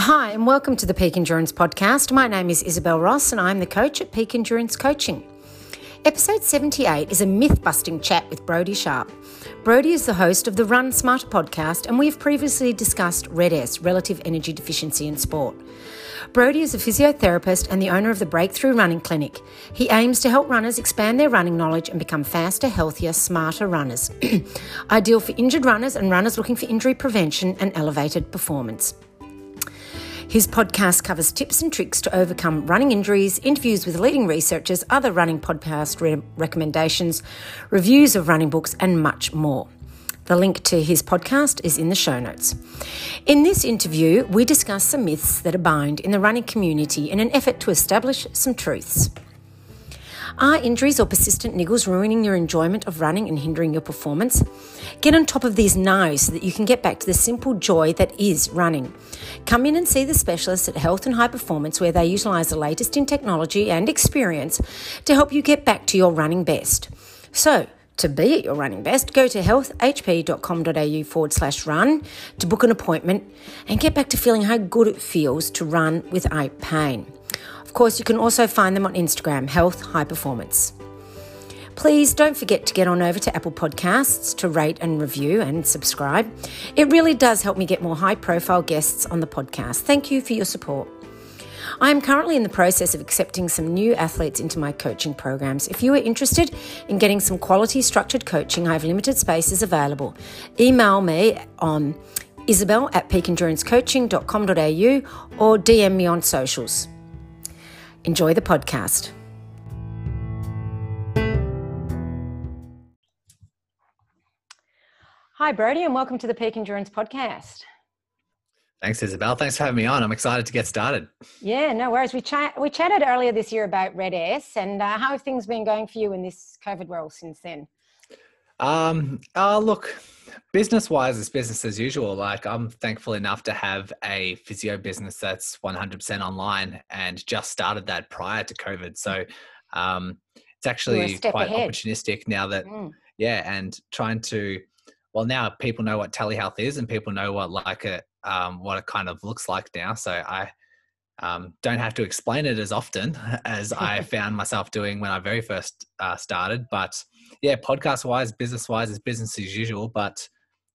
Hi, and welcome to the Peak Endurance Podcast. My name is Isabel Ross, and I'm the coach at Peak Endurance Coaching. Episode 78 is a myth busting chat with Brodie Sharp. Brodie is the host of the Run Smarter podcast, and we've previously discussed RED-S, relative energy deficiency in sport. Brodie is a physiotherapist and the owner of the Breakthrough Running Clinic. He aims to help runners expand their running knowledge and become faster, healthier, smarter runners. Ideal for injured runners and runners looking for injury prevention and elevated performance. His podcast covers tips and tricks to overcome running injuries, interviews with leading researchers, other running podcast re- recommendations, reviews of running books, and much more. The link to his podcast is in the show notes. In this interview, we discuss some myths that abound in the running community in an effort to establish some truths. Are injuries or persistent niggles ruining your enjoyment of running and hindering your performance? Get on top of these now so that you can get back to the simple joy that is running. Come in and see the specialists at Health and High Performance where they utilise the latest in technology and experience to help you get back to your running best. So, to be at your running best, go to healthhp.com.au forward slash run to book an appointment and get back to feeling how good it feels to run without pain. Of course, you can also find them on Instagram, Health High Performance. Please don't forget to get on over to Apple Podcasts to rate and review and subscribe. It really does help me get more high profile guests on the podcast. Thank you for your support. I am currently in the process of accepting some new athletes into my coaching programs. If you are interested in getting some quality structured coaching, I have limited spaces available. Email me on isabel at peakendurancecoaching.com.au or DM me on socials. Enjoy the podcast. Hi, Brodie, and welcome to the Peak Endurance Podcast. Thanks, Isabel. Thanks for having me on. I'm excited to get started. Yeah, no worries. We, chat, we chatted earlier this year about RED-S, and uh, how have things been going for you in this COVID world since then? Um, uh, look, business wise, it's business as usual. Like, I'm thankful enough to have a physio business that's 100% online and just started that prior to COVID. So, um, it's actually quite ahead. opportunistic now that, mm. yeah, and trying to, well, now people know what telehealth is and people know what like a, um, what it kind of looks like now. So I, um, don't have to explain it as often as I found myself doing when I very first uh, started. But yeah, podcast wise, business wise, is business as usual, but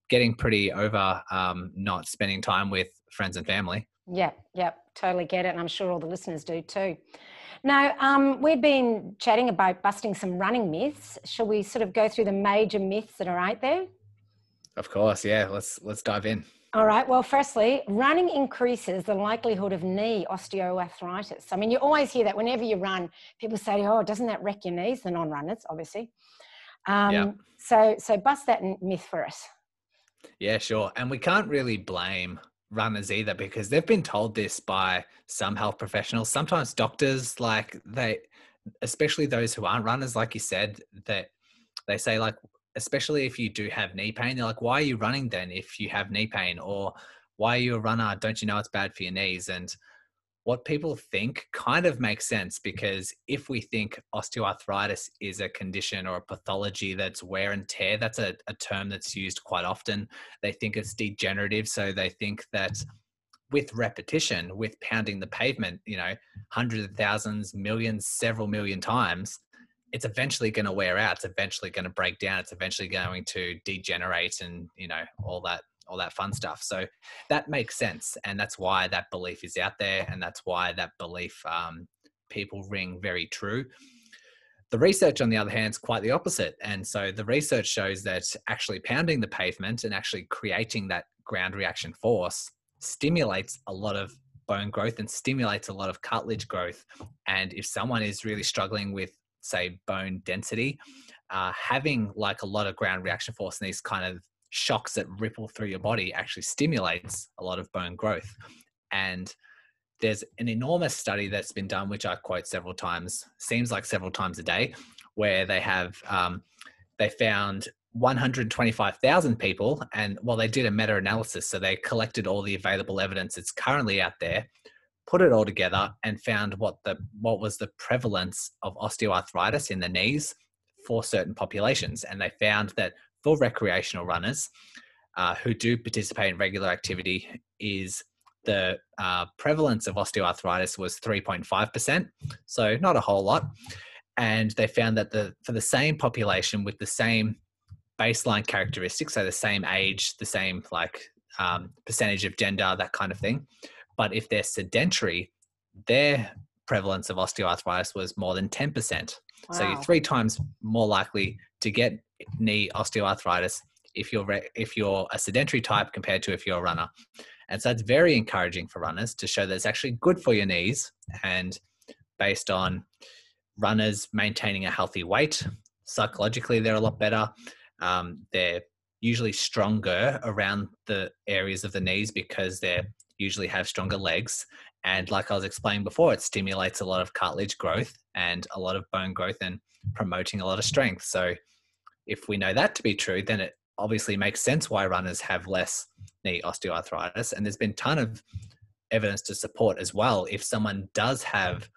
getting pretty over um, not spending time with friends and family. Yeah, yeah, totally get it. And I'm sure all the listeners do too. Now, um, we've been chatting about busting some running myths. Shall we sort of go through the major myths that are out there? Of course, yeah. Let's let's dive in. All right. Well, firstly, running increases the likelihood of knee osteoarthritis. I mean, you always hear that whenever you run, people say, "Oh, doesn't that wreck your knees?" The non-runners, obviously. Um, yeah. So, so bust that myth for us. Yeah, sure. And we can't really blame runners either because they've been told this by some health professionals. Sometimes doctors, like they, especially those who aren't runners, like you said, that they say like especially if you do have knee pain, they're like, why are you running then if you have knee pain? Or why are you a runner? Don't you know it's bad for your knees? And what people think kind of makes sense because if we think osteoarthritis is a condition or a pathology that's wear and tear, that's a, a term that's used quite often. They think it's degenerative. So they think that with repetition, with pounding the pavement, you know, hundreds of thousands, millions, several million times, it's eventually going to wear out it's eventually going to break down it's eventually going to degenerate and you know all that all that fun stuff. So that makes sense and that's why that belief is out there and that's why that belief um, people ring very true. The research on the other hand is quite the opposite and so the research shows that actually pounding the pavement and actually creating that ground reaction force stimulates a lot of bone growth and stimulates a lot of cartilage growth and if someone is really struggling with say bone density, uh, having like a lot of ground reaction force and these kind of shocks that ripple through your body actually stimulates a lot of bone growth. And there's an enormous study that's been done, which I quote several times, seems like several times a day, where they have um, they found 125,000 people, and well, they did a meta-analysis, so they collected all the available evidence that's currently out there, put it all together and found what the what was the prevalence of osteoarthritis in the knees for certain populations and they found that for recreational runners uh, who do participate in regular activity is the uh, prevalence of osteoarthritis was 3.5%, so not a whole lot. And they found that the for the same population with the same baseline characteristics, so the same age, the same like um, percentage of gender, that kind of thing. But if they're sedentary, their prevalence of osteoarthritis was more than 10%. Wow. So you're three times more likely to get knee osteoarthritis if you're re- if you're a sedentary type compared to if you're a runner. And so it's very encouraging for runners to show that it's actually good for your knees and based on runners maintaining a healthy weight, psychologically they're a lot better. Um, they're usually stronger around the areas of the knees because they usually have stronger legs. And like I was explaining before, it stimulates a lot of cartilage growth and a lot of bone growth and promoting a lot of strength. So if we know that to be true, then it obviously makes sense why runners have less knee osteoarthritis. And there's been ton of evidence to support as well. If someone does have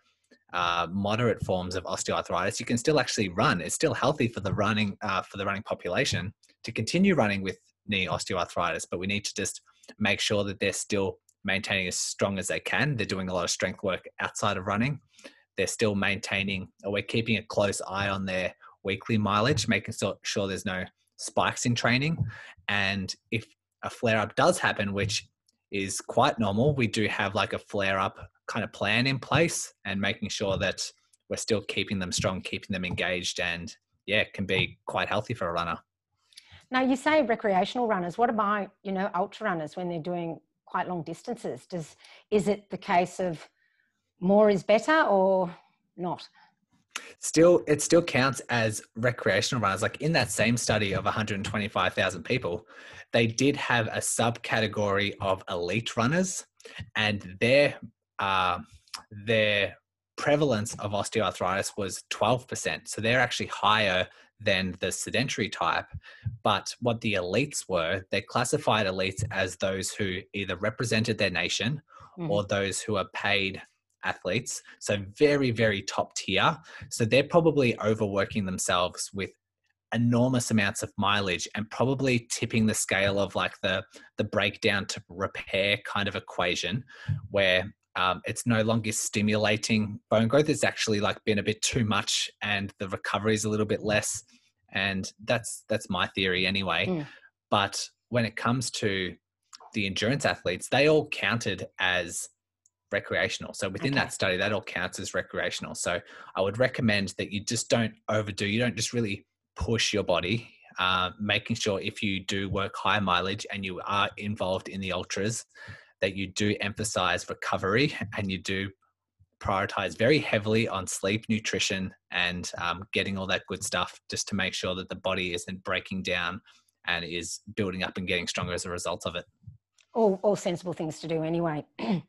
uh, moderate forms of osteoarthritis, you can still actually run. It's still healthy for the running uh, for the running population to continue running with knee osteoarthritis, but we need to just make sure that they're still maintaining as strong as they can. They're doing a lot of strength work outside of running. They're still maintaining, or we're keeping a close eye on their weekly mileage, making sure there's no spikes in training. And if a flare up does happen, which is quite normal, we do have like a flare up kind of plan in place and making sure that we're still keeping them strong, keeping them engaged, and yeah, can be quite healthy for a runner. Now you say recreational runners. What about you know ultra runners when they're doing quite long distances? Does is it the case of more is better or not? Still, it still counts as recreational runners. Like in that same study of 125,000 people, they did have a subcategory of elite runners, and their uh, their prevalence of osteoarthritis was 12%. So they're actually higher than the sedentary type. But what the elites were, they classified elites as those who either represented their nation mm. or those who are paid athletes. So very, very top tier. So they're probably overworking themselves with enormous amounts of mileage and probably tipping the scale of like the the breakdown to repair kind of equation where um, it's no longer stimulating bone growth. It's actually like been a bit too much, and the recovery is a little bit less. And that's that's my theory anyway. Mm. But when it comes to the endurance athletes, they all counted as recreational. So within okay. that study, that all counts as recreational. So I would recommend that you just don't overdo. You don't just really push your body. Uh, making sure if you do work high mileage and you are involved in the ultras, that you do emphasize recovery and you do prioritize very heavily on sleep, nutrition, and um, getting all that good stuff just to make sure that the body isn't breaking down and is building up and getting stronger as a result of it. All, all sensible things to do anyway.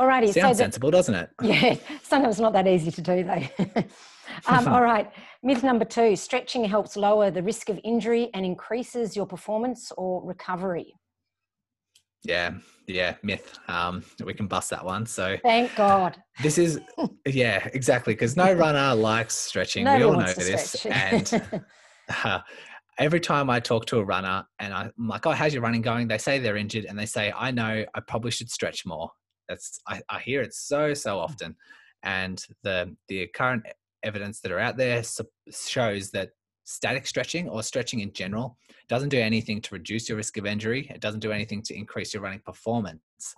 Alrighty. Sounds so the, sensible, doesn't it? Yeah, sometimes not that easy to do though. um, all right. Myth number two stretching helps lower the risk of injury and increases your performance or recovery. Yeah, yeah, myth. Um, we can bust that one. So thank God. This is yeah, exactly because no runner likes stretching. we all know this, and uh, every time I talk to a runner and I'm like, "Oh, how's your running going?" They say they're injured, and they say, "I know, I probably should stretch more." That's I, I hear it so so often, and the the current evidence that are out there shows that static stretching or stretching in general doesn't do anything to reduce your risk of injury. It doesn't do anything to increase your running performance.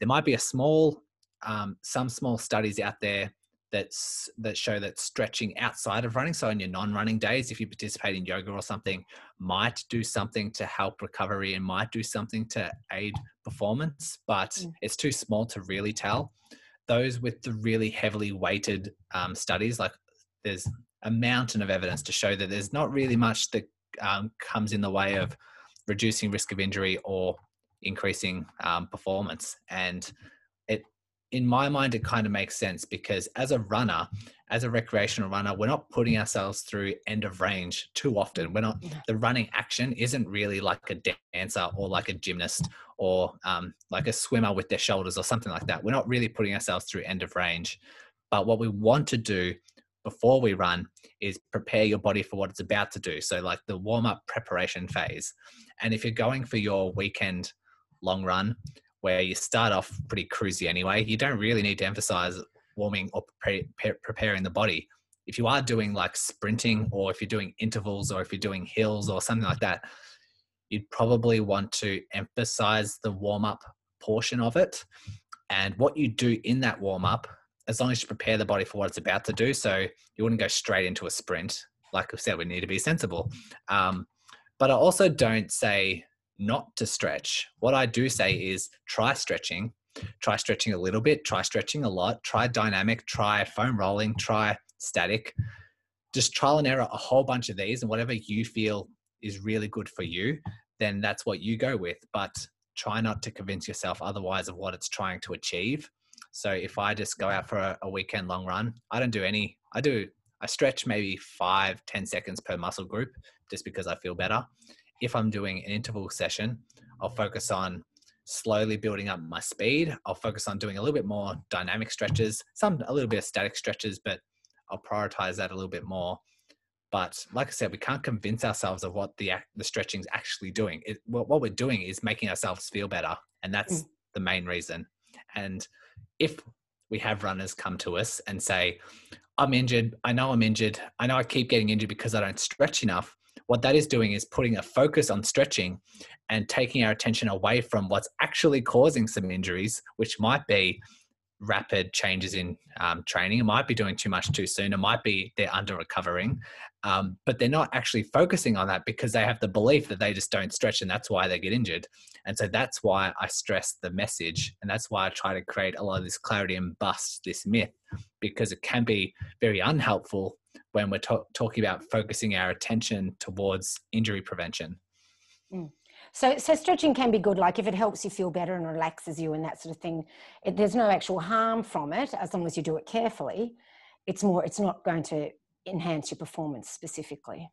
There might be a small, um, some small studies out there that's that show that stretching outside of running, so in your non-running days, if you participate in yoga or something, might do something to help recovery and might do something to aid performance, but mm. it's too small to really tell. Those with the really heavily weighted um, studies, like there's a mountain of evidence to show that there's not really much that um, comes in the way of reducing risk of injury or increasing um, performance. And it, in my mind, it kind of makes sense because as a runner, as a recreational runner, we're not putting ourselves through end of range too often. We're not, the running action isn't really like a dancer or like a gymnast or um, like a swimmer with their shoulders or something like that. We're not really putting ourselves through end of range. But what we want to do before we run is prepare your body for what it's about to do. So, like the warm up preparation phase. And if you're going for your weekend long run, where you start off pretty cruisy anyway. You don't really need to emphasize warming or pre- preparing the body. If you are doing like sprinting or if you're doing intervals or if you're doing hills or something like that, you'd probably want to emphasize the warm up portion of it. And what you do in that warm up, as long as you prepare the body for what it's about to do. So you wouldn't go straight into a sprint. Like I said, we need to be sensible. Um, but I also don't say not to stretch. What I do say is try stretching, try stretching a little bit, try stretching a lot, try dynamic, try foam rolling, try static. Just trial and error a whole bunch of these, and whatever you feel is really good for you, then that's what you go with. But try not to convince yourself otherwise of what it's trying to achieve. So if I just go out for a, a weekend long run, I don't do any, I do, I stretch maybe five, ten seconds per muscle group just because I feel better if I'm doing an interval session, I'll focus on slowly building up my speed. I'll focus on doing a little bit more dynamic stretches, some a little bit of static stretches, but I'll prioritize that a little bit more. But like I said, we can't convince ourselves of what the the stretching is actually doing. It, what, what we're doing is making ourselves feel better, and that's mm. the main reason. And if we have runners come to us and say, "I'm injured. I know I'm injured. I know I keep getting injured because I don't stretch enough," what that is doing is putting a focus on stretching and taking our attention away from what's actually causing some injuries, which might be rapid changes in um, training. It might be doing too much too soon. It might be they're under recovering, um, but they're not actually focusing on that because they have the belief that they just don't stretch and that's why they get injured. And so that's why I stress the message. And that's why I try to create a lot of this clarity and bust this myth because it can be very unhelpful when we're to- talking about focusing our attention towards injury prevention. Mm. So, so stretching can be good, like if it helps you feel better and relaxes you and that sort of thing. It, there's no actual harm from it as long as you do it carefully. It's more, it's not going to enhance your performance specifically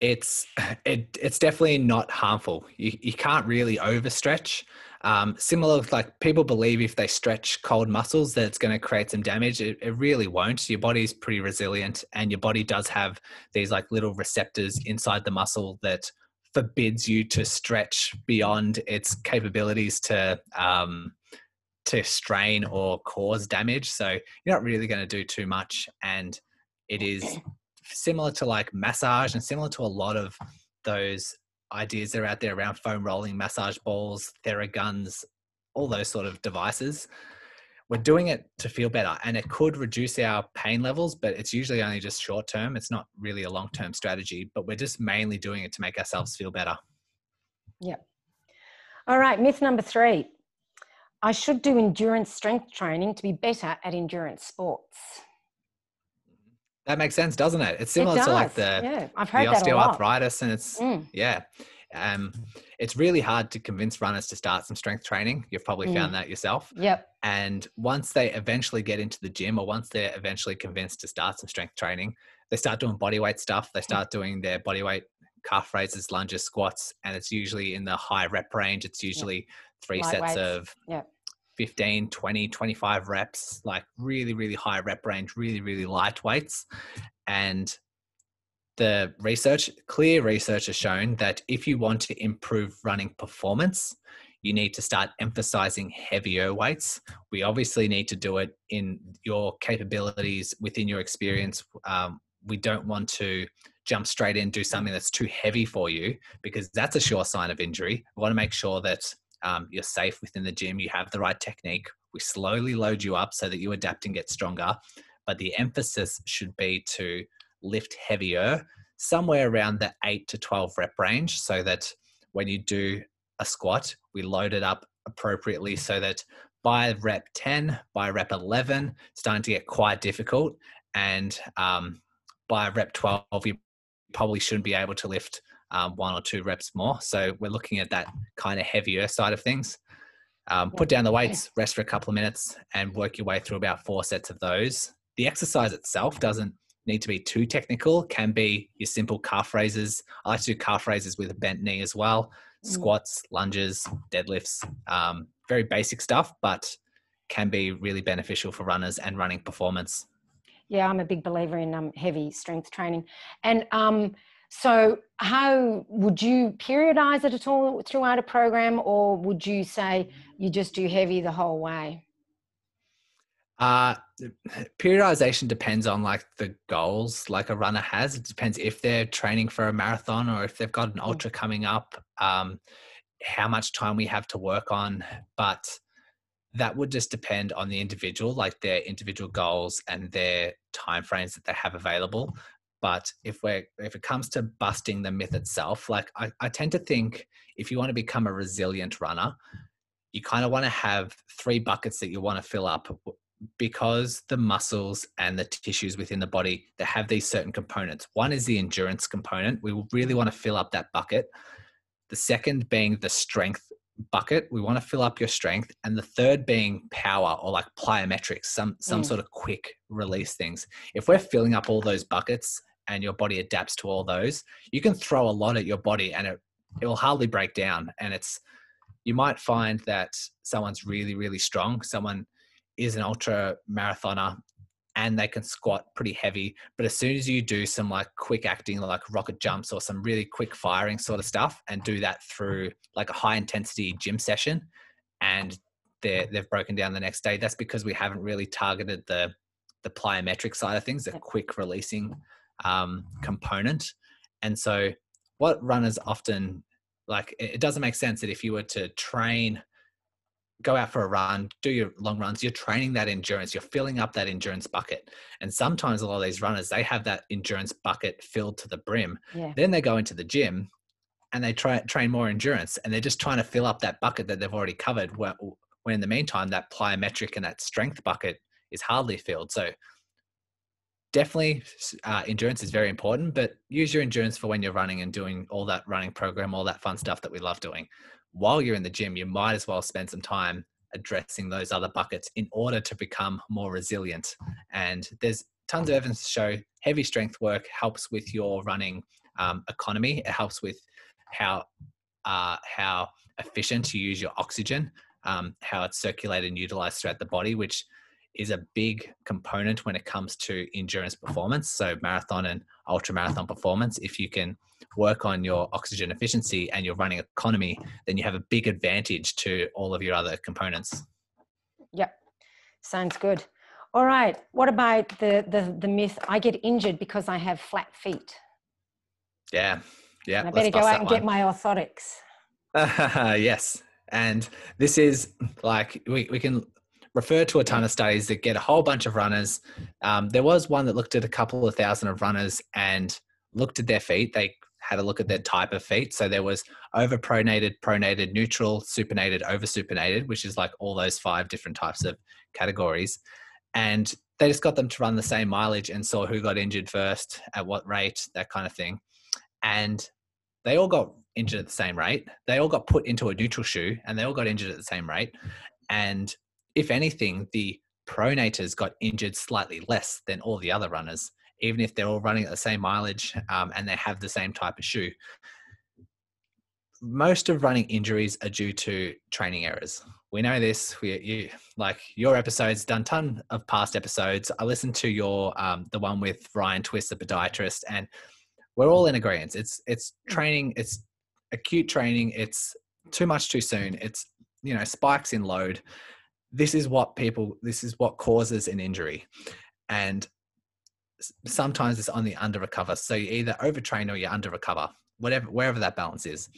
it's it, it's definitely not harmful. You, you can't really overstretch. Um, similar, like people believe if they stretch cold muscles that it's going to create some damage. It, it really won't. Your body's pretty resilient, and your body does have these like little receptors inside the muscle that forbids you to stretch beyond its capabilities to um, to strain or cause damage. So you're not really going to do too much, and it is similar to like massage and similar to a lot of those ideas that are out there around foam rolling, massage balls, Theraguns, all those sort of devices. We're doing it to feel better and it could reduce our pain levels, but it's usually only just short term. It's not really a long term strategy, but we're just mainly doing it to make ourselves feel better. Yep. All right, myth number three I should do endurance strength training to be better at endurance sports. That makes sense, doesn't it? It's similar it to like the, yeah. I've heard the osteoarthritis, and it's mm. yeah. Um, it's really hard to convince runners to start some strength training. You've probably mm. found that yourself. Yep. And once they eventually get into the gym, or once they're eventually convinced to start some strength training, they start doing body weight stuff. They start doing their body weight calf raises, lunges, squats, and it's usually in the high rep range. It's usually yep. three Light sets weights. of yep. 15, 20, 25 reps, like really, really high rep range, really, really light weights. And the research, clear research has shown that if you want to improve running performance, you need to start emphasizing heavier weights. We obviously need to do it in your capabilities within your experience. Um, we don't want to jump straight in do something that's too heavy for you because that's a sure sign of injury. We want to make sure that um, you're safe within the gym, you have the right technique. We slowly load you up so that you adapt and get stronger. But the emphasis should be to lift heavier, somewhere around the 8 to 12 rep range, so that when you do a squat, we load it up appropriately so that by rep 10, by rep 11, starting to get quite difficult. And um, by rep 12, you probably shouldn't be able to lift um, one or two reps more. So we're looking at that kind of heavier side of things. Um, put down the weights, rest for a couple of minutes, and work your way through about four sets of those. The exercise itself doesn't need to be too technical, can be your simple calf raises. I like to do calf raises with a bent knee as well, mm. squats, lunges, deadlifts, um, very basic stuff, but can be really beneficial for runners and running performance. Yeah, I'm a big believer in um, heavy strength training. And um, So, how would you periodize it at all throughout a program, or would you say you just do heavy the whole way? Uh, periodization depends on like the goals like a runner has. It depends if they're training for a marathon or if they've got an mm. ultra coming up, um, how much time we have to work on. But that would just depend on the individual, like their individual goals and their timeframes that they have available. But if we're if it comes to busting the myth itself, like I, I tend to think if you want to become a resilient runner, you kind of want to have three buckets that you want to fill up because the muscles and the tissues within the body that have these certain components. One is the endurance component. We really want to fill up that bucket. The second being the strength bucket we want to fill up your strength and the third being power or like plyometrics some some mm. sort of quick release things if we're filling up all those buckets and your body adapts to all those you can throw a lot at your body and it it will hardly break down and it's you might find that someone's really really strong someone is an ultra marathoner and they can squat pretty heavy. But as soon as you do some like quick acting, like rocket jumps or some really quick firing sort of stuff, and do that through like a high intensity gym session, and they they've broken down the next day, that's because we haven't really targeted the the plyometric side of things, the quick releasing um, component. And so, what runners often like, it doesn't make sense that if you were to train go out for a run, do your long runs, you're training that endurance, you're filling up that endurance bucket. And sometimes a lot of these runners, they have that endurance bucket filled to the brim. Yeah. Then they go into the gym and they try train more endurance and they're just trying to fill up that bucket that they've already covered. When, when in the meantime, that plyometric and that strength bucket is hardly filled. So definitely uh, endurance is very important, but use your endurance for when you're running and doing all that running program, all that fun stuff that we love doing while you're in the gym, you might as well spend some time addressing those other buckets in order to become more resilient. And there's tons of evidence to show heavy strength work helps with your running um, economy. It helps with how uh, how efficient you use your oxygen, um, how it's circulated and utilized throughout the body, which is a big component when it comes to endurance performance. So marathon and ultra marathon performance. If you can work on your oxygen efficiency and your running economy, then you have a big advantage to all of your other components. Yep. Sounds good. All right. What about the the, the myth I get injured because I have flat feet? Yeah. Yeah. And I better go out and one. get my orthotics. yes. And this is like we, we can refer to a ton of studies that get a whole bunch of runners. Um, there was one that looked at a couple of thousand of runners and looked at their feet. They had a look at their type of feet. So there was overpronated, pronated, neutral, supinated, oversupinated, which is like all those five different types of categories. And they just got them to run the same mileage and saw who got injured first, at what rate, that kind of thing. And they all got injured at the same rate. They all got put into a neutral shoe and they all got injured at the same rate. And if anything, the pronators got injured slightly less than all the other runners even if they're all running at the same mileage um, and they have the same type of shoe. Most of running injuries are due to training errors. We know this. We, you, like your episodes, done ton of past episodes. I listened to your um, the one with Ryan Twist, the podiatrist, and we're all in agreement. It's it's training. It's acute training. It's too much too soon. It's you know spikes in load. This is what people. This is what causes an injury, and sometimes it's on the under recover. So you either overtrain or you under recover, whatever wherever that balance is.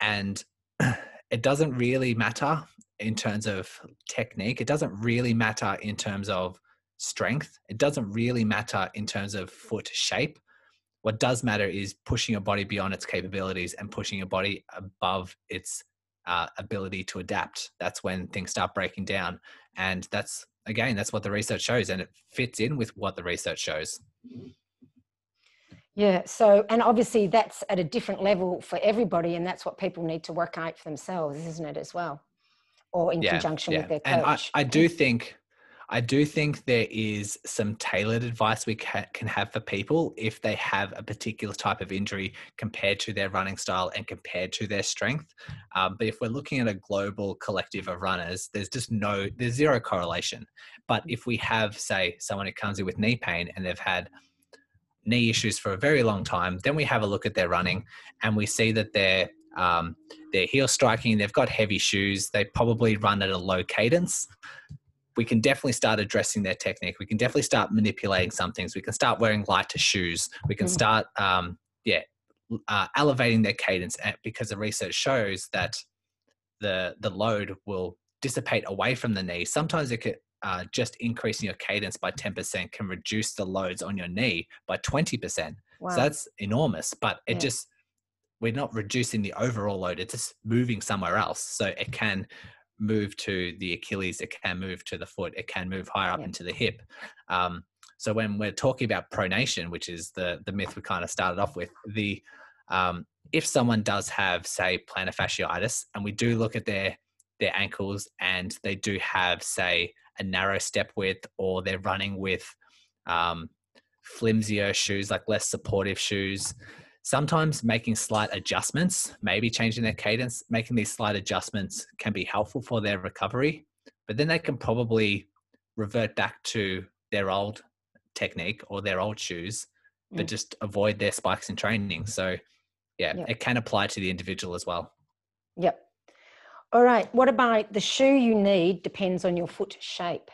And it doesn't really matter in terms of technique. It doesn't really matter in terms of strength. It doesn't really matter in terms of foot shape. What does matter is pushing your body beyond its capabilities and pushing your body above its uh, ability to adapt. That's when things start breaking down. And that's again, that's what the research shows, and it fits in with what the research shows. Yeah. So, and obviously that's at a different level for everybody, and that's what people need to work out for themselves, isn't it, as well, or in yeah, conjunction yeah. with their coach. And I, I do think I do think there is some tailored advice we ca- can have for people if they have a particular type of injury compared to their running style and compared to their strength. Um, but if we're looking at a global collective of runners, there's just no, there's zero correlation. But if we have, say, someone who comes in with knee pain and they've had knee issues for a very long time. Then we have a look at their running and we see that they're um, they're heel striking, they've got heavy shoes, they probably run at a low cadence. We can definitely start addressing their technique. We can definitely start manipulating some things. We can start wearing lighter shoes. We can mm. start, um, yeah, uh, elevating their cadence eh, because the research shows that the the load will dissipate away from the knee. Sometimes it could uh, just increasing your cadence by 10% can reduce the loads on your knee by 20%. Wow. So that's enormous, but it yeah. just, we're not reducing the overall load, it's just moving somewhere else. So it can move to the Achilles, it can move to the foot, it can move higher up yeah. into the hip. Um, so when we're talking about pronation, which is the the myth we kind of started off with, the um, if someone does have say plantar fasciitis, and we do look at their their ankles and they do have say a narrow step width or they're running with um, flimsier shoes, like less supportive shoes. Sometimes making slight adjustments, maybe changing their cadence, making these slight adjustments can be helpful for their recovery, but then they can probably revert back to their old technique or their old shoes, but mm. just avoid their spikes in training. So, yeah, yep. it can apply to the individual as well. Yep. All right. What about the shoe you need depends on your foot shape?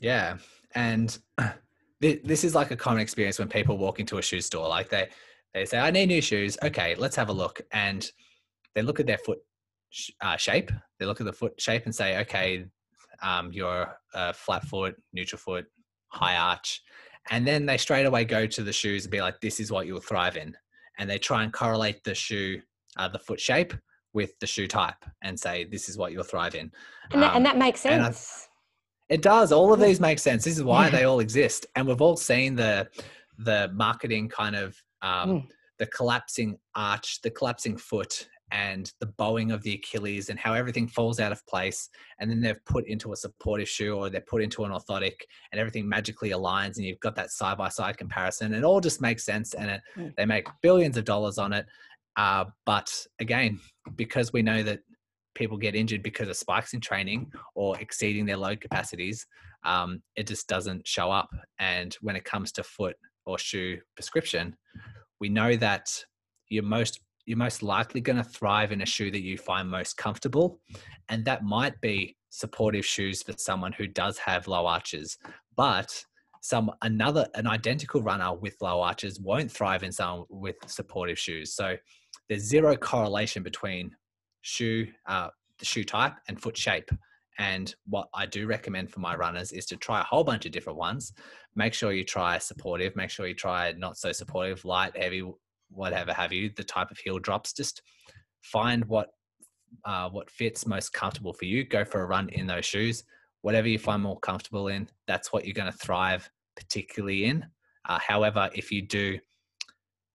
Yeah. And this is like a common experience when people walk into a shoe store. Like they, they say, I need new shoes. Okay, let's have a look. And they look at their foot uh, shape. They look at the foot shape and say, okay, um, you're a flat foot, neutral foot, high arch. And then they straight away go to the shoes and be like, this is what you'll thrive in. And they try and correlate the shoe, uh, the foot shape with the shoe type and say this is what you'll thrive in and that, um, and that makes sense it does all of these make sense this is why yeah. they all exist and we've all seen the the marketing kind of um, mm. the collapsing arch the collapsing foot and the bowing of the Achilles and how everything falls out of place. And then they've put into a supportive shoe or they're put into an orthotic and everything magically aligns and you've got that side by side comparison. It all just makes sense and it, mm. they make billions of dollars on it. Uh, but again, because we know that people get injured because of spikes in training or exceeding their load capacities, um, it just doesn't show up. And when it comes to foot or shoe prescription, we know that you're most you're most likely going to thrive in a shoe that you find most comfortable, and that might be supportive shoes for someone who does have low arches, but some another an identical runner with low arches won't thrive in someone with supportive shoes. So there's zero correlation between shoe uh, the shoe type and foot shape. And what I do recommend for my runners is to try a whole bunch of different ones. Make sure you try supportive. Make sure you try not so supportive, light, heavy, whatever have you. The type of heel drops. Just find what uh, what fits most comfortable for you. Go for a run in those shoes. Whatever you find more comfortable in, that's what you're going to thrive particularly in. Uh, however, if you do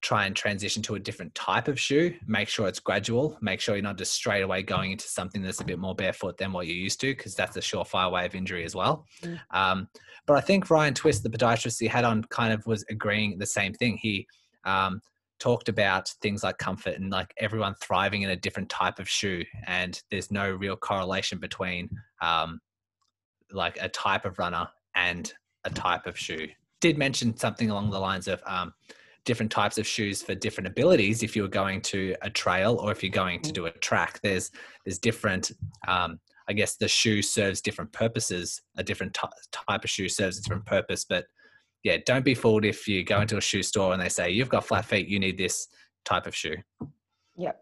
try and transition to a different type of shoe. Make sure it's gradual. Make sure you're not just straight away going into something that's a bit more barefoot than what you're used to, because that's a surefire way of injury as well. Mm. Um, but I think Ryan Twist, the podiatrist he had on, kind of was agreeing the same thing. He um, talked about things like comfort and like everyone thriving in a different type of shoe, and there's no real correlation between um, like a type of runner and a type of shoe. Did mention something along the lines of um, different types of shoes for different abilities. If you're going to a trail or if you're going to mm. do a track there's there's different um, i guess the shoe serves different purposes. A different t- type of shoe serves a different purpose. But yeah don't be fooled if you go into a shoe store and they say you've got flat feet you need this type of shoe. Yep.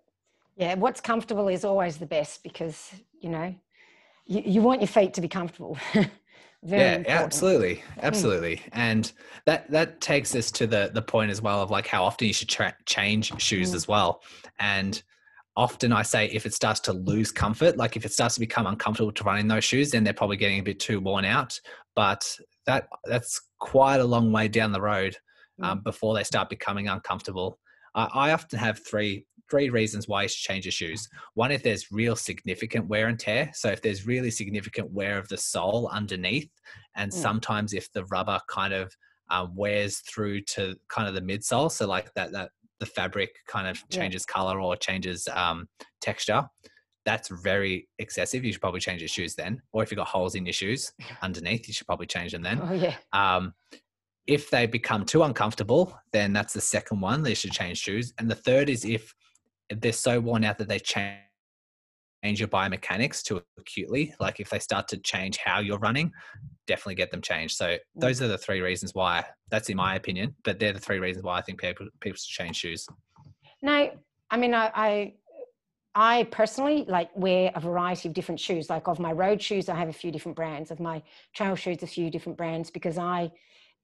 Yeah what's comfortable is always the best because you know you, you want your feet to be comfortable Very yeah, important. absolutely, hmm. absolutely, mm. and that that takes us to the the point as well of like how often you should tra- change shoes mm. as well. And often I say if it starts to lose comfort, like if it starts to become uncomfortable to run in those shoes, then they're probably getting a bit too worn out. But that that's quite a long way down the road hmm. um, before they start becoming uncomfortable. I, I often have three three reasons why you should change your shoes. One, if there's real significant wear and tear. So if there's really significant wear of the sole underneath, and mm. sometimes if the rubber kind of um, wears through to kind of the midsole, so like that that the fabric kind of changes yeah. color or changes um, texture. That's very excessive. You should probably change your shoes then. Or if you've got holes in your shoes underneath, you should probably change them then. Oh yeah. Um, if they become too uncomfortable, then that's the second one. They should change shoes. And the third is if they're so worn out that they change your biomechanics too acutely. Like if they start to change how you're running, definitely get them changed. So mm. those are the three reasons why. That's in my opinion, but they're the three reasons why I think people people should change shoes. No, I mean I, I I personally like wear a variety of different shoes. Like of my road shoes, I have a few different brands. Of my trail shoes, a few different brands because I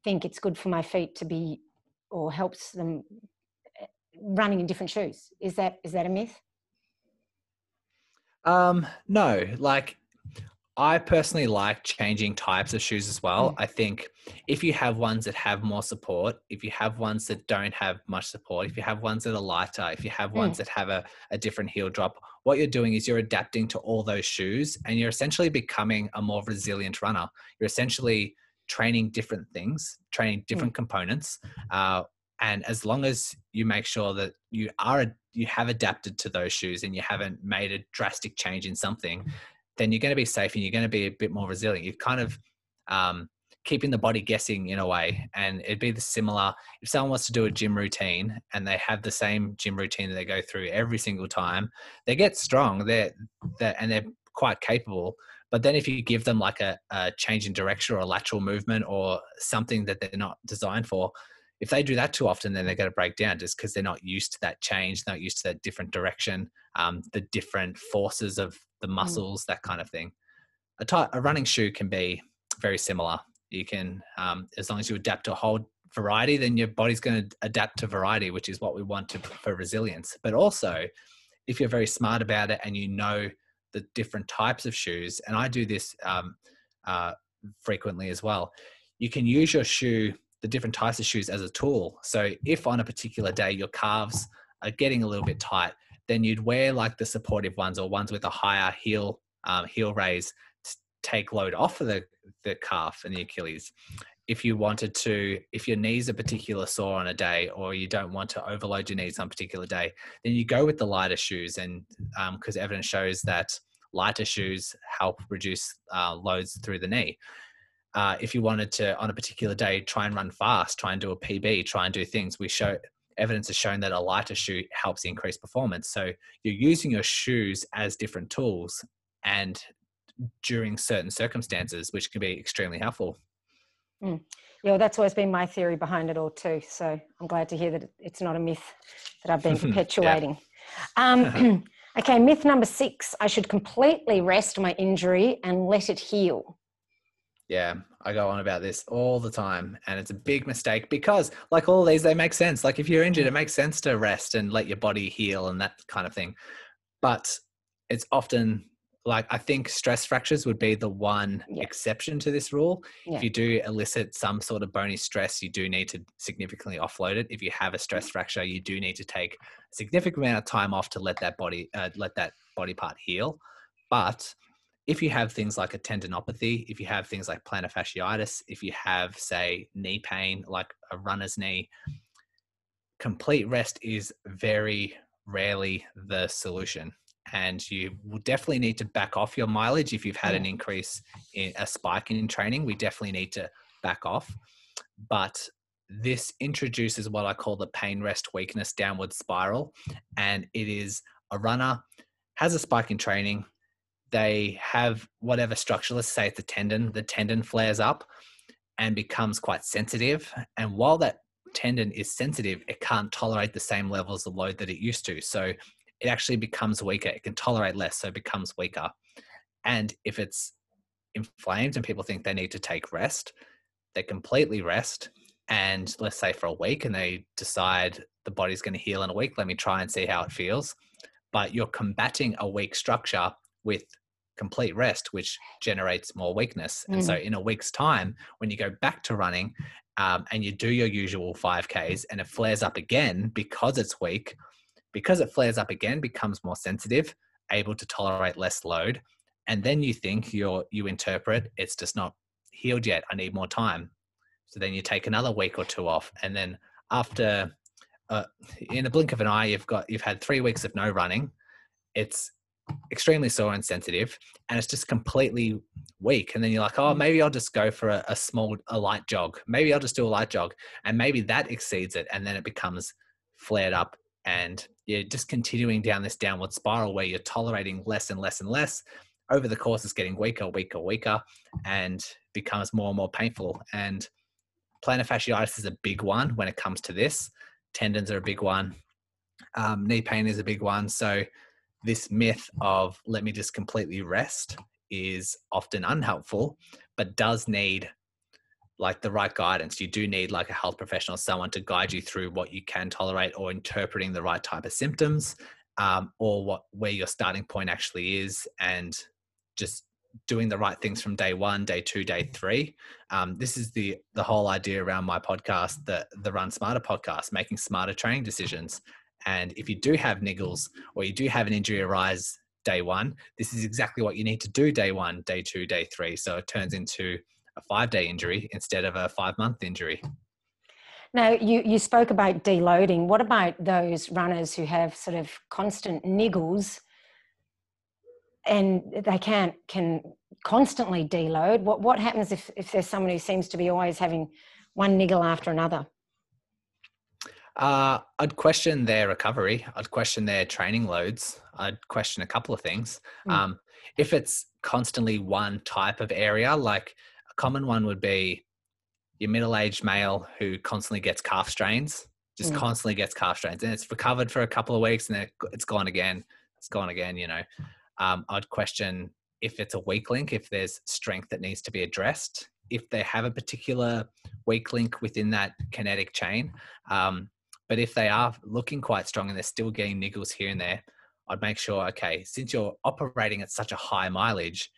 think it's good for my feet to be or helps them running in different shoes. Is that is that a myth? Um, no, like I personally like changing types of shoes as well. Mm. I think if you have ones that have more support, if you have ones that don't have much support, if you have ones that are lighter, if you have ones mm. that have a, a different heel drop, what you're doing is you're adapting to all those shoes and you're essentially becoming a more resilient runner. You're essentially training different things, training different mm. components. Uh, and as long as you make sure that you are you have adapted to those shoes and you haven't made a drastic change in something then you're going to be safe and you're going to be a bit more resilient. You're kind of um, keeping the body guessing in a way and it'd be the similar if someone wants to do a gym routine and they have the same gym routine that they go through every single time they get strong they're, they're and they're quite capable but then if you give them like a, a change in direction or a lateral movement or something that they're not designed for if they do that too often, then they're going to break down just because they're not used to that change, not used to that different direction, um, the different forces of the mm. muscles, mm. that kind of thing. A, running shoe can be very similar. You can, um, as long as you adapt to a whole variety, then your body's going to adapt to variety, which is what we want to, for resilience. But also, if you're very smart about it and you know the different types of shoes, and I do this um, uh, frequently as well, you can use your shoe the different types of shoes as a tool. So if on a particular day your calves are getting a little bit tight, then you'd wear like the supportive ones or ones with a higher heel um, heel raise to take load off of the, the calf and the Achilles. If you wanted to, if your knees are particular sore on a day, or you don't want to overload your knees on a particular day, then you go with the lighter shoes. And because um, evidence shows that lighter shoes help reduce uh, loads through the knee uh, if you wanted to on a particular day try and run fast try and do a pb try and do things. We show evidence has shown that a lighter shoe helps increase performance. So you're using your shoes as different tools and during certain circumstances which can be extremely helpful. Mm. yeah well, that's always been my theory behind it all too. So i'm glad to hear that it's not a myth that i've been perpetuating. Um, okay myth number six i should completely rest my injury and let it heal yeah, I go on about this all the time, and it's a big mistake because, like all these, they make sense. Like if you're injured, it makes sense to rest and let your body heal and that kind of thing. But it's often like I think stress fractures would be the one yeah. exception to this rule. Yeah. If you do elicit some sort of bony stress, you do need to significantly offload it. If you have a stress fracture, you do need to take a significant amount of time off to let that body uh, let that body part heal. But if you have things like a tendinopathy, if you have things like plantar fasciitis, if you have, say, knee pain, like a runner's knee, complete rest is very rarely the solution. And you will definitely need to back off your mileage if you've had an increase in a spike in training. We definitely need to back off. But this introduces what I call the pain rest weakness downward spiral. And it is a runner has a spike in training, they have whatever structure, let's say it's a tendon, the tendon flares up and becomes quite sensitive. And while that tendon is sensitive, it can't tolerate the same levels of load that it used to. So it actually becomes weaker. It can tolerate less, so it becomes weaker. And if it's inflamed and people think they need to take rest, they completely rest. And let's say for a week, and they decide the body's going to heal in a week, let me try and see how it feels. But you're combating a weak structure with complete rest, which generates more weakness. And so, mm. in a week's time, when you go back to running um, and you do your usual 5Ks and it flares up again because it's weak, because it flares up again, becomes more sensitive, able to tolerate less load. And then you think you're, you interpret it's just not healed yet. I need more time. So then you take another week or two off. And then after, uh, in a blink of an eye, you've got, you've had three weeks of no running. It's extremely sore and sensitive, and it's just completely weak and then you're like oh maybe i'll just go for a, a, small a light jog. Maybe i'll just do a light jog. And maybe that exceeds it and then it becomes flared up and you're just continuing down this downward spiral where you're tolerating less and less and less. Over the course it's getting weaker weaker weaker and becomes more and more painful. And plantar fasciitis is a big one when it comes to this. Tendons are a big one. Um, knee pain is a big one. So this myth of let me just completely rest is often unhelpful, but does need like the right guidance. You do need like a health professional, someone to guide you through what you can tolerate or interpreting the right type of symptoms um, or what where your starting point actually is and just doing the right things from day one, day two, day three. Um, this is the the whole idea around my podcast, the the Run Smarter podcast, making smarter training decisions. And if you do have niggles or you do have an injury arise day one, this is exactly what you need to do day one, day two, day three. So it turns into a five day injury instead of a five month injury. Now, you, you spoke about deloading. What about those runners who have sort of constant niggles and they can't can constantly deload? What, what happens if, if there's someone who seems to be always having one niggle after another? Uh, I'd question their recovery. I'd question their training loads. I'd question a couple of things. Mm. Um, if it's constantly one type of area, like a common one would be your middle-aged male who constantly gets calf strains, just mm. constantly gets calf strains, and it's recovered for a couple of weeks, and then it's gone again. It's gone again. You know, um, I'd question if it's a weak link, if there's strength that needs to be addressed, if they have a particular weak link within that kinetic chain. Um, but if they are looking quite strong and they're still getting niggles here and there, I'd make sure, okay, since you're operating at such a high mileage,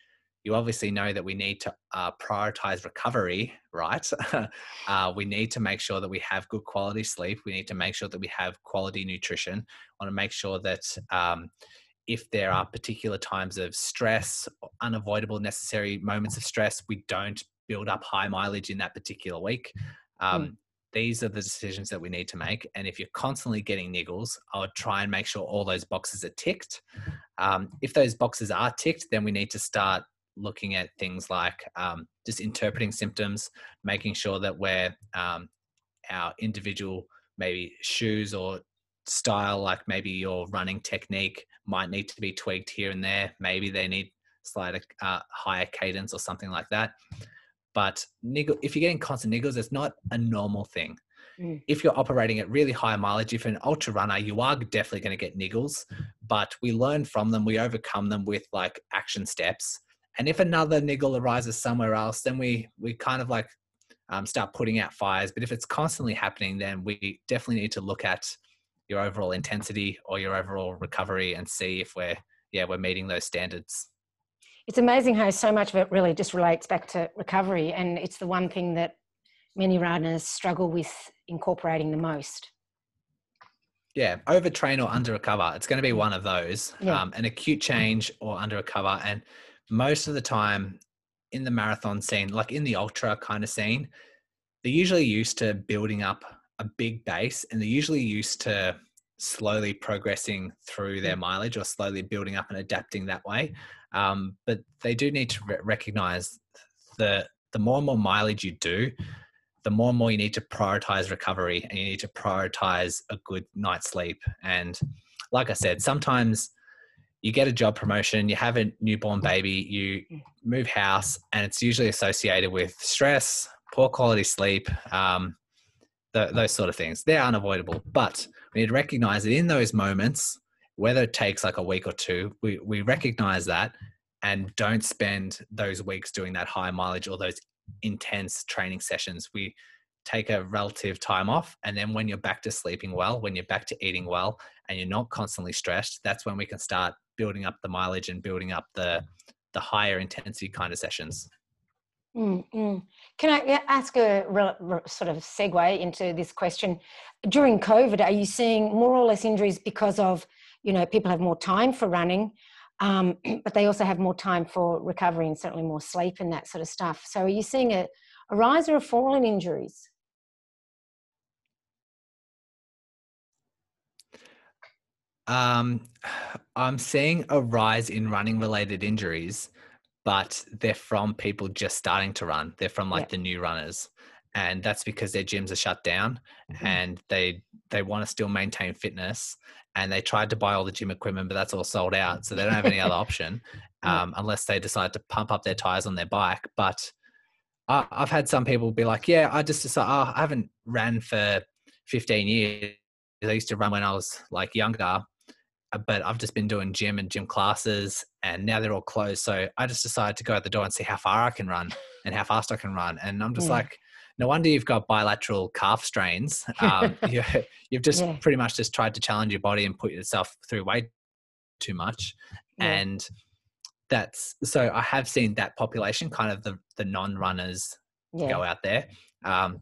you obviously know that we need to uh, prioritize recovery, right? uh, we need to make sure that we have good quality sleep. We need to make sure that we have quality nutrition. I want to make sure that um, if there are particular times of stress, unavoidable necessary moments of stress, we don't build up high mileage in that particular week. Hmm. Um, mm these are the decisions that we need to make. And if you're constantly getting niggles, I would try and make sure all those boxes are ticked. Um, if those boxes are ticked, then we need to start looking at things like um, just interpreting symptoms, making sure that we're um, our individual maybe shoes or style, like maybe your running technique might need to be tweaked here and there. Maybe they need slight uh, higher cadence or something like that. But niggle, if you're getting constant niggles, it's not a normal thing. Mm. If you're operating at really high mileage, if you're an ultra runner, you are definitely going to get niggles, but we learn from them, we overcome them with like action steps. And if another niggle arises somewhere else, then we we kind of like um, start putting out fires. But if it's constantly happening, then we definitely need to look at your overall intensity or your overall recovery and see if we're yeah we're meeting those standards it's amazing how so much of it really just relates back to recovery and it's the one thing that many runners struggle with incorporating the most. Yeah overtrain or under recover it's going to be one of those yeah. um, an acute change or under recover and most of the time in the marathon scene like in the ultra kind of scene they're usually used to building up a big base and they're usually used to slowly progressing through their mileage or slowly building up and adapting that way um, but they do need to re- recognize the the more and more mileage you do, the more and more you need to prioritize recovery and you need to prioritize a good night's sleep. And like I said, sometimes you get a job promotion, you have a newborn baby, you move house, and it's usually associated with stress, poor quality sleep, um, the, those sort of things. They're unavoidable, but we need to recognize that in those moments, whether it takes like a week or two, we, we recognize that and don't spend those weeks doing that high mileage or those intense training sessions. We take a relative time off. And then when you're back to sleeping well, when you're back to eating well, and you're not constantly stressed, that's when we can start building up the mileage and building up the, the higher intensity kind of sessions. Mm-hmm. Can I ask a re- re- sort of segue into this question? During COVID, are you seeing more or less injuries because of you know people have more time for running um, but they also have more time for recovery and certainly more sleep and that sort of stuff so are you seeing a, a rise or a fall in injuries um, i'm seeing a rise in running related injuries but they're from people just starting to run. They're from like the new runners. And that's because their gyms are shut down Mhm. and they they want to still maintain fitness and they tried to buy all the gym equipment but that's all sold out so they don't have any other option um, unless they decide to pump up their tires on their bike but I, i've had some people be like yeah i just decided oh, i haven't ran for 15 years i used to run when i was like younger uh, but i've just been doing gym and gym classes and now they're all closed so i just decided to go out the door and see how far i can run and how fast i can run and i'm just Yeah. like no wonder you've got bilateral calf strains. Um, you, you've just Yeah. pretty much just tried to challenge your body and put yourself through way too much. Yeah. And that's so I have seen that population, kind of the the non-runners, yeah. go out there. Um,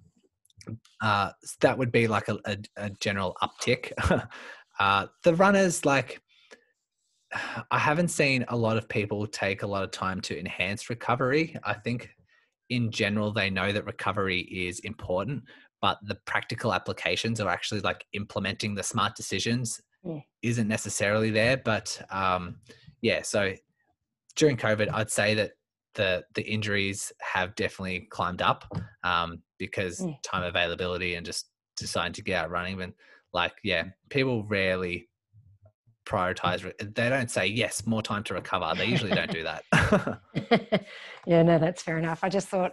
uh, that would be like a, a, a general uptick. uh, the runners, like, I haven't seen a lot of people take a lot of time to enhance recovery. I think in general, they know that recovery is important, but the practical applications of actually like implementing the smart decisions Yeah. isn't necessarily there. But um, yeah, so during COVID, I'd say that the the injuries have definitely climbed up um, because Mm. time availability and just deciding to get out running. But like, yeah, people rarely prioritize. They don't say yes, more time to recover. They usually don't do that. yeah, no, that's fair enough. I just thought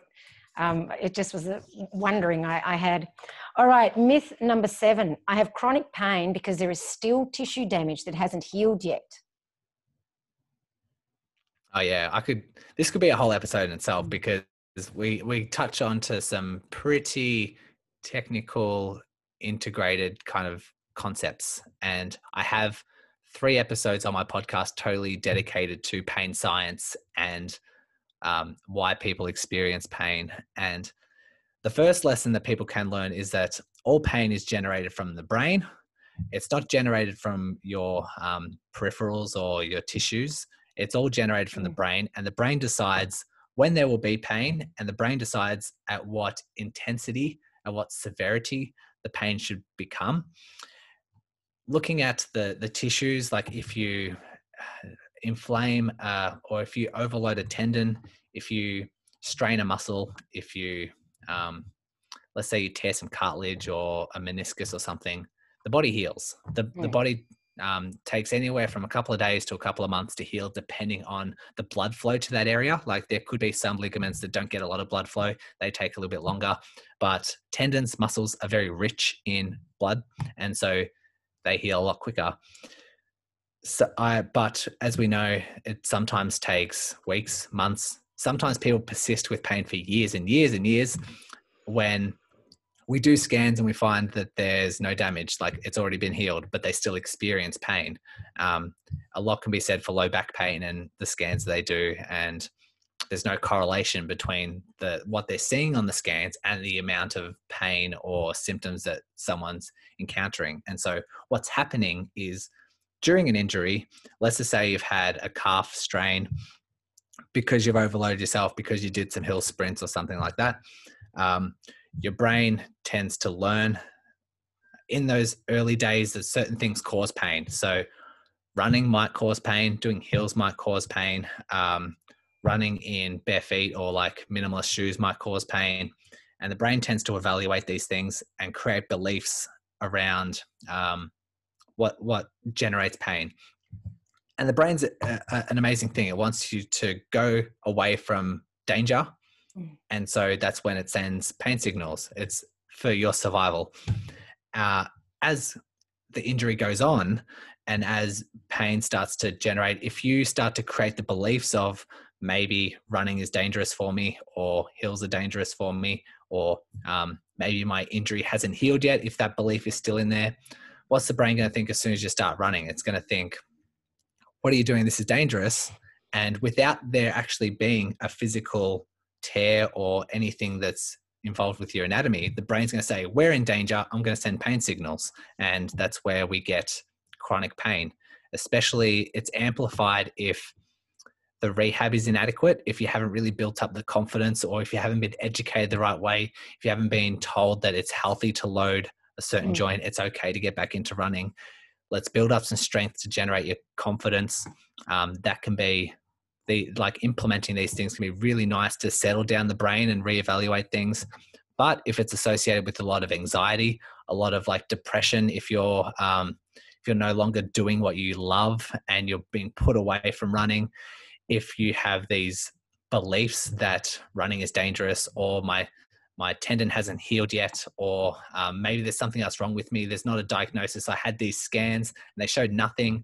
um, it just was a wondering I, I had. All right, myth number seven I have chronic pain because there is still tissue damage that hasn't healed yet. Oh yeah, I could. This could be a whole episode in itself because we we touch on to some pretty technical, integrated kind of concepts, and I have three episodes on my podcast totally dedicated to pain science and um, why people experience pain. And the first lesson that people can learn is that all pain is generated from the brain. It's not generated from your um, peripherals or your tissues it's all generated from the Mm. brain and the brain decides when there will be pain and the brain decides at what intensity and what severity the pain should become looking at the the tissues like if you uh, inflame uh, or if you overload a tendon if you strain a muscle if you um, let's say you tear some cartilage or a meniscus or something the body heals the, the body um, takes anywhere from a couple of days to a couple of months to heal, depending on the blood flow to that area. Like there could be some ligaments that don't get a lot of blood flow, they take a little bit longer. But tendons, muscles are very rich in blood, and so they heal a lot quicker. So I, but as we know, it sometimes takes weeks, months. Sometimes people persist with pain for years and years and years. When we do scans and we find that there's no damage, like it's already been healed, but they still experience pain. Um, a lot can be said for low back pain and the scans they do, and there's no correlation between the what they're seeing on the scans and the amount of pain or symptoms that someone's encountering. And so, what's happening is during an injury, let's just say you've had a calf strain because you've overloaded yourself because you did some hill sprints or something like that. Um, your brain tends to learn in those early days that certain things cause pain. So, running might cause pain, doing hills might cause pain, um, running in bare feet or like minimalist shoes might cause pain. And the brain tends to evaluate these things and create beliefs around um, what what generates pain. And the brain's a, a, an amazing thing. It wants you to go away from danger Mm. and so that's when it sends pain signals it's for your survival uh, as the injury goes on and as pain starts to generate if you start to create the beliefs of maybe running is dangerous for me or hills are dangerous for me or um, maybe my injury hasn't healed yet if that belief is still in there what's the brain going to think as soon as you start running it's going to think what are you doing this is dangerous and without there actually being a physical tear or anything that's involved with your anatomy, the brain's going to say, We're in danger. I'm going to send pain signals. And that's where we get chronic pain. Especially, it's amplified if the rehab is inadequate, if you haven't really built up the confidence, or if you haven't been educated the right way, if you haven't been told that it's healthy to load a certain Mm. joint, it's okay to get back into running. Let's build up some strength to generate your confidence. Um, that can be the like implementing these things can be really nice to settle down the brain and reevaluate things. But if it's associated with a lot of anxiety, a lot of like depression, if you're um, if you're no longer doing what you love and you're being put away from running, if you have these beliefs that running is dangerous or my my tendon hasn't healed yet or um, maybe there's something else wrong with me there's not a diagnosis i had these scans and they showed nothing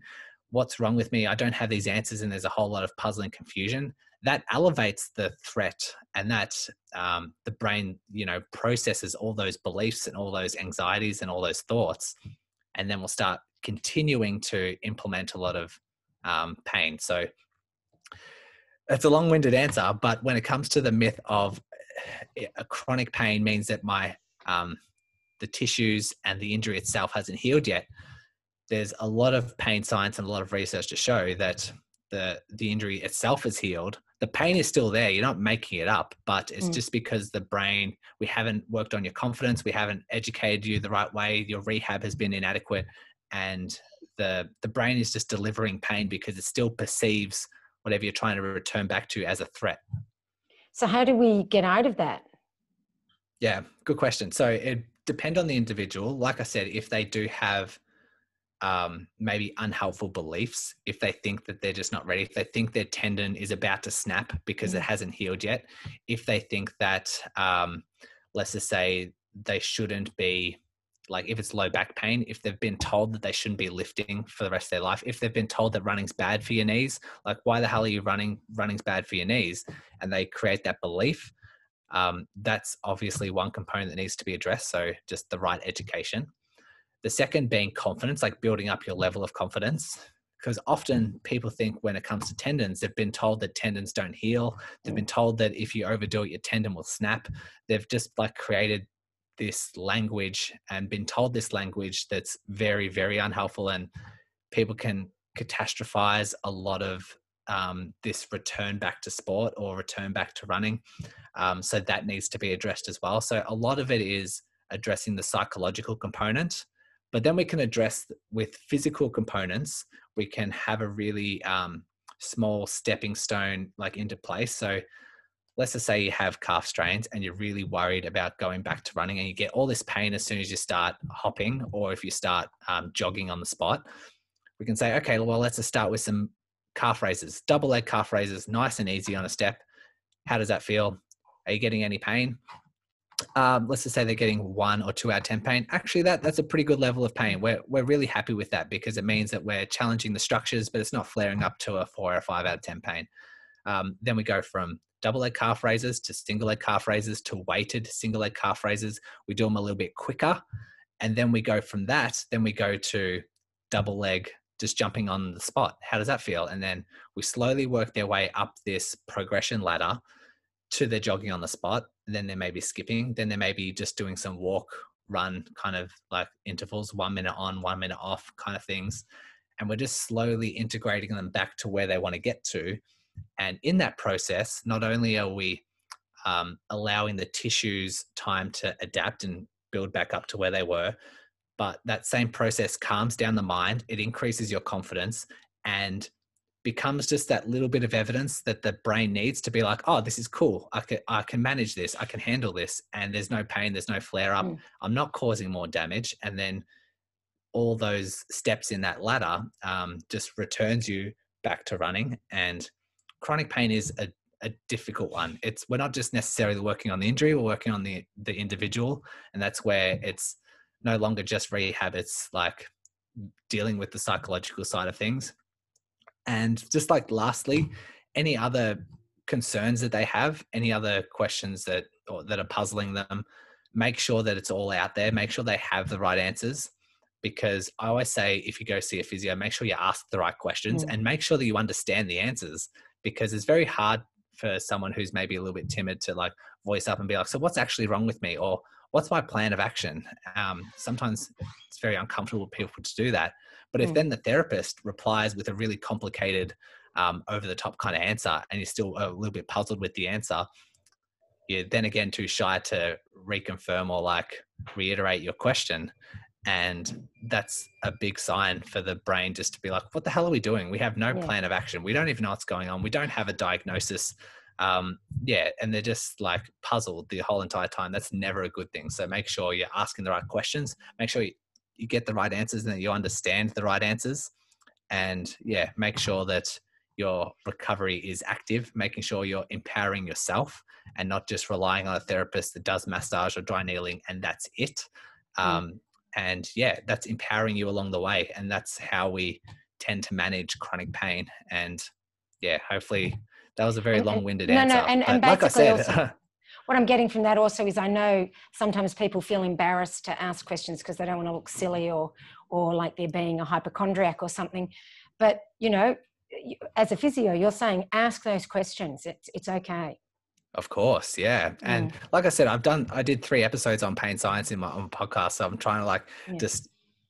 what's wrong with me? I don't have these answers and there's a whole lot of puzzling confusion. That elevates the threat and that um, the brain you know processes all those beliefs and all those anxieties and all those thoughts and then we'll start continuing to implement a lot of um, pain. So it's a long-winded answer but when it comes to the myth of eh, a chronic pain means that my um, the tissues and the injury itself hasn't healed yet there's a lot of pain science and a lot of research to show that the the injury itself is healed the pain is still there you're not making it up but it's mm. just because the brain we haven't worked on your confidence we haven't educated you the right way your rehab has been inadequate and the the brain is just delivering pain because it still perceives whatever you're trying to return back to as a threat. So, how do we get out of that? Yeah, good question. So, it depends on the individual. Like I said, if they do have um, maybe unhelpful beliefs, if they think that they're just not ready, if they think their tendon is about to snap because mm-hmm. it mm. hasn't healed yet, if they think that, um, let's just say, they shouldn't be like if it's low back pain, if they've been told that they shouldn't be lifting for the rest of their life, if they've been told that running's bad for your knees, like why the hell are you running? Running's bad for your knees, and they create that belief. Um, that's obviously one component that needs to be addressed. So just the right education. The second being confidence, like building up your level of confidence. Because often people think when it comes to tendons, they've been told that tendons don't heal. They've been told that if you overdo it, your tendon will snap. They've just like created this language and been told this language that's very very unhelpful and people can catastrophize a lot of um, this return back to sport or return back to running. Um, so that needs to be addressed as well. So a lot of it is addressing the psychological component but then we can address with physical components we can have a really um, small stepping stone like into place. So let's just say you have calf strains and you're really worried about going back to running and you get all this pain as soon as you start hopping or if you start um, jogging on the spot, we can say, okay, well, let's just start with some calf raises, double leg calf raises, nice and easy on a step. How does that feel? Are you getting any pain? Um, let's just say they're getting one or two out of 10 pain. Actually, that that's a pretty good level of pain. We're, we're really happy with that because it means that we're challenging the structures, but it's not flaring up to a four or five out of 10 pain. Um, then we go from double leg calf raises to single leg calf raises to weighted single leg calf raises. We do them a little bit quicker. And then we go from that, then we go to double leg, just jumping on the spot. How does that feel? And then we slowly work their way up this progression ladder to their jogging on the spot. Then they may be skipping. Then they may be just doing some walk, run kind of like intervals, one minute on, one minute off kind of things. And we're just slowly integrating them back to where they want to get to and in that process, not only are we um, allowing the tissues time to adapt and build back up to where they were, but that same process calms down the mind, it increases your confidence and becomes just that little bit of evidence that the brain needs to be like, oh, this is cool. I can, I can manage this. I can handle this. And there's no pain. There's no flare up. Mm. I'm not causing more damage. And then all those steps in that ladder um, just returns you back to running. And chronic pain is a, a difficult one. It's we're not just necessarily working on the injury, we're working on the the individual, and that's where it's no longer just rehab. It's like dealing with the psychological side of things. And just like lastly, any other concerns that they have, any other questions that or, that are puzzling them, make sure that it's all out there. Make sure they have the right answers. Because I always say, if you go see a physio, make sure you ask the right questions mm. and make sure that you understand the answers because it's very hard for someone who's maybe a little bit timid to like voice up and be like, so what's actually wrong with me? Or what's my plan of action? Um, sometimes it's very uncomfortable for people to do that. But if mm. then the therapist replies with a really complicated, um, over the top kind of answer, and you're still a little bit puzzled with the answer, you're then again too shy to reconfirm or like reiterate your question. And that's a big sign for the brain just to be like what the hell are we doing? We have no yeah. plan of action. We don't even know what's going on. We don't have a diagnosis. Um, yeah and they're just like puzzled the whole entire time. That's never a good thing. So make sure you're asking the right questions. Make sure you, you get the right answers and that you understand the right answers. And yeah make sure that your recovery is active. Making sure you're empowering yourself and not just relying on a therapist that does massage or dry needling and that's it. Um, and yeah that's empowering you along the way and that's how we tend to manage chronic pain and yeah hopefully that was a very long-winded and, answer no, no, and, and like i said also, what i'm getting from that also is i know sometimes people feel embarrassed to ask questions because they don't want to look silly or or like they're being a hypochondriac or something but you know as a physio you're saying ask those questions. It's it's okay of course, yeah. And mm. like I said, I've done I did three episodes on pain science in my own podcast. So I'm trying to like yeah. just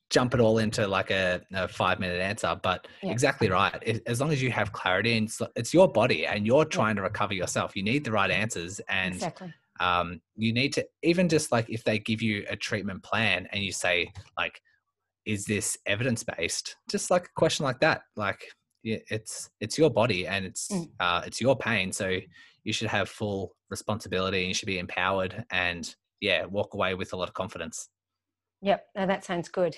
jump it all into like a, a five minute answer. But yeah. exactly right. It, as long as you have clarity and it's, it's your body and you're trying yeah. to recover yourself, you need the right answers and exactly. um, you need to even just like if they give you a treatment plan and you say like, is this evidence based? Just like a question like that, like it's it's your body and it's mm. uh, it's your pain. So you should have full responsibility and you should be empowered and yeah walk away with a lot of confidence. Yep no, that sounds good.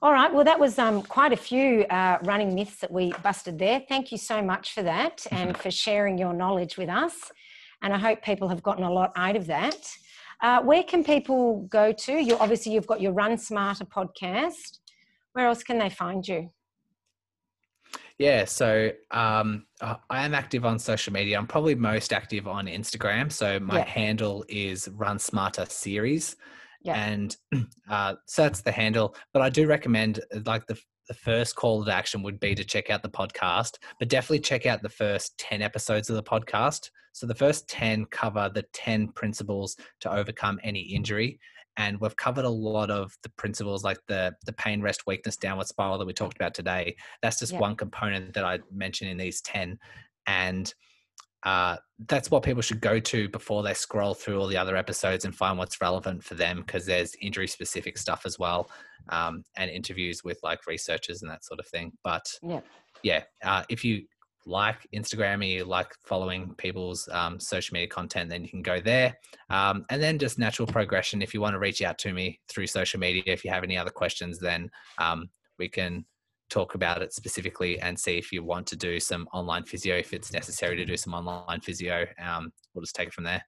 All right well that was um, quite a few uh, running myths that we busted there. Thank you so much for that and for sharing your knowledge with us and i hope people have gotten a lot out of that. Uh, where can people go to? You obviously you've got your run smarter podcast. Where else can they find you yeah, so um, uh, I am active on social media. I'm probably most active on Instagram. So my yeah. handle is Run Smarter Series. Yeah. And uh, so that's the handle. But I do recommend, uh, like, the, the first call to action would be to check out the podcast, but definitely check out the first 10 episodes of the podcast. So the first 10 cover the 10 principles to overcome any injury and we've covered a lot of the principles like the the pain rest weakness downward spiral that we talked about today that's just yeah. one component that i mentioned in these 10 and uh, that's what people should go to before they scroll through all the other episodes and find what's relevant for them because there's injury specific stuff as well um, and interviews with like researchers and that sort of thing but yeah yeah uh, if you like Instagram you like following people's um, social media content, then you can go there. Um, and then just natural progression. If you want to reach out to me through social media, if you have any other questions, then um, we can talk about it specifically and see if you want to do some online physio, if it's necessary to do some online physio. Um, we'll just take it from there.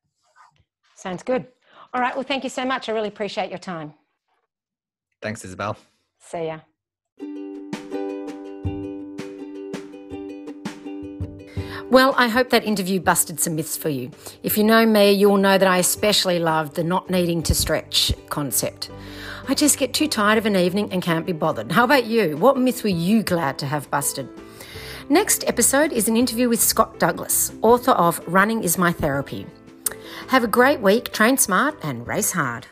Sounds good. All right. Well, thank you so much. I really appreciate your time. Thanks, Isabel. See ya. Well, I hope that interview busted some myths for you. If you know me, you'll know that I especially love the not needing to stretch concept. I just get too tired of an evening and can't be bothered. How about you? What myth were you glad to have busted? Next episode is an interview with Scott Douglas, author of Running is My Therapy. Have a great week, train smart, and race hard.